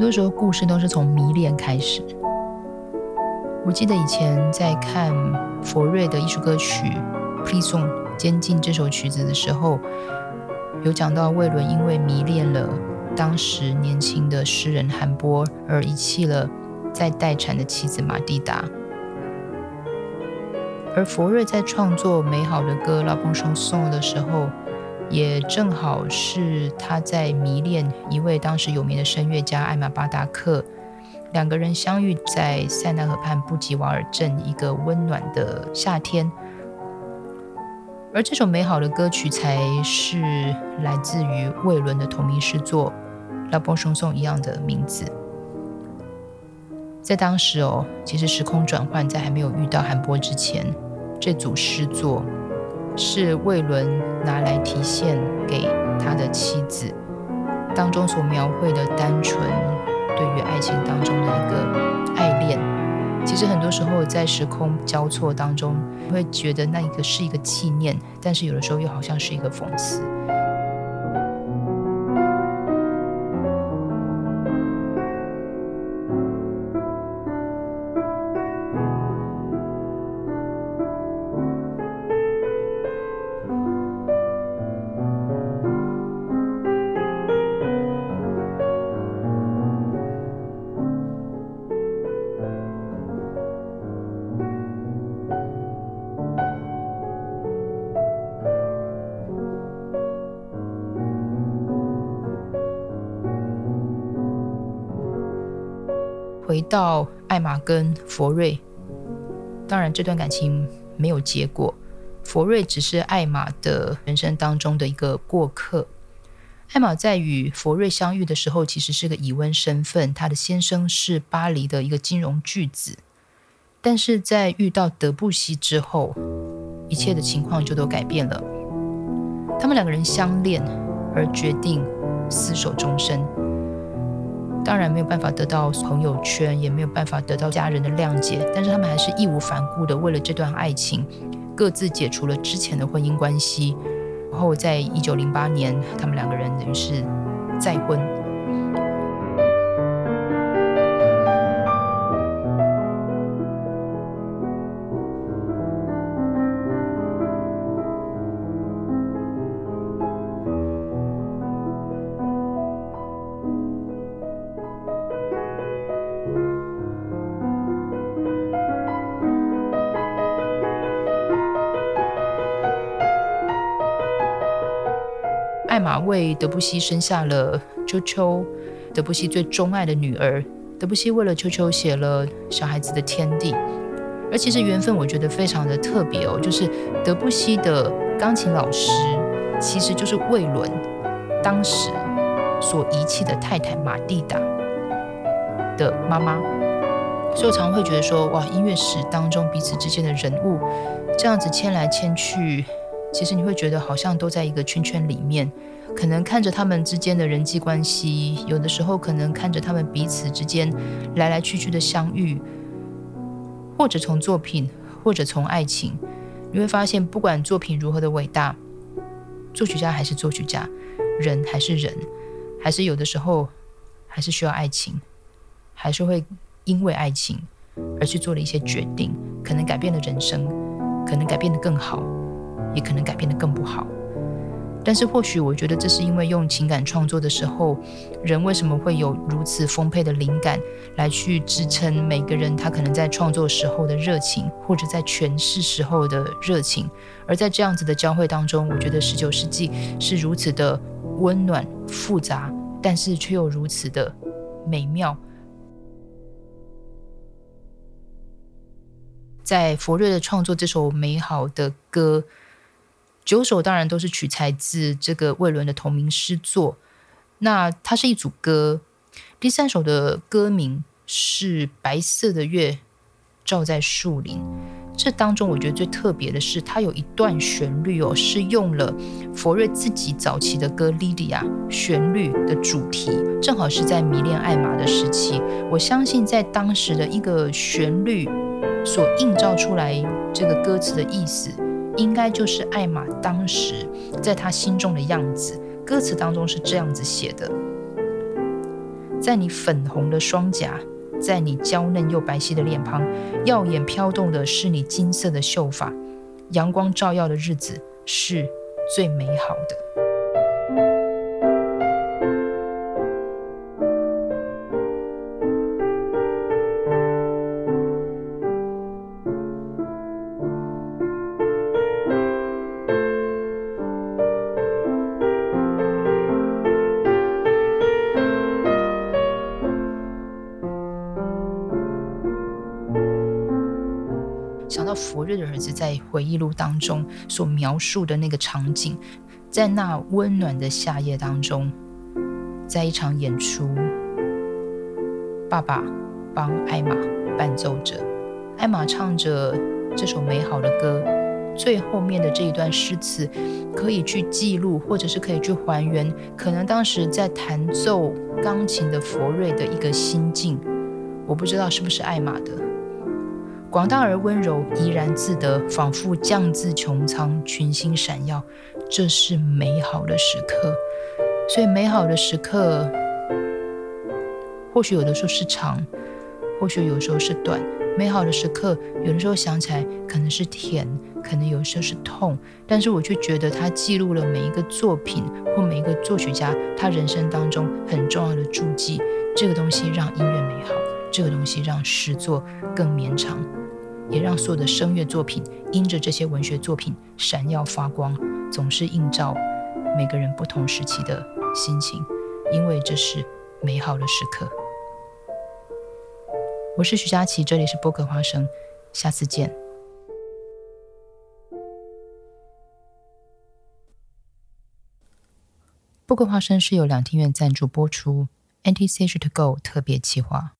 很多时候故事都是从迷恋开始。我记得以前在看佛瑞的艺术歌曲《Please Song》监禁这首曲子的时候，有讲到魏伦因为迷恋了当时年轻的诗人韩波，而遗弃了在待产的妻子马蒂达。而佛瑞在创作美好的歌《La Bonne Chanson》的时候，也正好是他在迷恋一位当时有名的声乐家艾玛巴达克。两个人相遇在塞纳河畔布吉瓦尔镇一个温暖的夏天，而这首美好的歌曲才是来自于魏伦的同名诗作《拉波松颂》一样的名字。在当时哦，其实时空转换在还没有遇到韩波之前，这组诗作是魏伦拿来提现给他的妻子，当中所描绘的单纯。对于爱情当中的一个爱恋，其实很多时候在时空交错当中，会觉得那一个是一个纪念，但是有的时候又好像是一个讽刺。回到艾玛跟佛瑞，当然这段感情没有结果。佛瑞只是艾玛的人生当中的一个过客。艾玛在与佛瑞相遇的时候，其实是个已婚身份，她的先生是巴黎的一个金融巨子。但是在遇到德布西之后，一切的情况就都改变了。他们两个人相恋，而决定厮守终身。当然没有办法得到朋友圈，也没有办法得到家人的谅解，但是他们还是义无反顾的为了这段爱情，各自解除了之前的婚姻关系，然后在一九零八年，他们两个人等于是再婚。艾玛为德布西生下了秋秋，德布西最钟爱的女儿。德布西为了秋秋写了《小孩子的天地》，而其实缘分我觉得非常的特别哦，就是德布西的钢琴老师其实就是魏伦当时所遗弃的太太马蒂达的妈妈，所以我常会觉得说，哇，音乐史当中彼此之间的人物这样子牵来牵去，其实你会觉得好像都在一个圈圈里面。可能看着他们之间的人际关系，有的时候可能看着他们彼此之间来来去去的相遇，或者从作品，或者从爱情，你会发现，不管作品如何的伟大，作曲家还是作曲家，人还是人，还是有的时候还是需要爱情，还是会因为爱情而去做了一些决定，可能改变了人生，可能改变的更好，也可能改变的更不好。但是或许我觉得这是因为用情感创作的时候，人为什么会有如此丰沛的灵感来去支撑每个人他可能在创作时候的热情，或者在诠释时候的热情。而在这样子的交汇当中，我觉得十九世纪是如此的温暖复杂，但是却又如此的美妙。在佛瑞的创作这首美好的歌。九首当然都是取材自这个魏伦的同名诗作，那它是一组歌。第三首的歌名是《白色的月照在树林》，这当中我觉得最特别的是，它有一段旋律哦，是用了佛瑞自己早期的歌《莉莉亚》旋律的主题，正好是在迷恋艾玛的时期。我相信在当时的一个旋律所映照出来这个歌词的意思。应该就是艾玛当时在他心中的样子。歌词当中是这样子写的：在你粉红的双颊，在你娇嫩又白皙的脸庞，耀眼飘动的是你金色的秀发。阳光照耀的日子是最美好的。佛瑞的儿子在回忆录当中所描述的那个场景，在那温暖的夏夜当中，在一场演出，爸爸帮艾玛伴奏着，艾玛唱着这首美好的歌，最后面的这一段诗词，可以去记录，或者是可以去还原，可能当时在弹奏钢琴的佛瑞的一个心境，我不知道是不是艾玛的。广大而温柔，怡然自得，仿佛降自穹苍，群星闪耀。这是美好的时刻，所以美好的时刻，或许有的时候是长，或许有时候是短。美好的时刻，有的时候想起来可能是甜，可能有时候是痛，但是我却觉得它记录了每一个作品或每一个作曲家他人生当中很重要的注记。这个东西让音乐美好，这个东西让诗作更绵长。也让所有的声乐作品因着这些文学作品闪耀发光，总是映照每个人不同时期的心情，因为这是美好的时刻。我是徐佳琪，这里是波克花生，下次见。波克花生是由两厅院赞助播出，NTC 是 To Go 特别企划。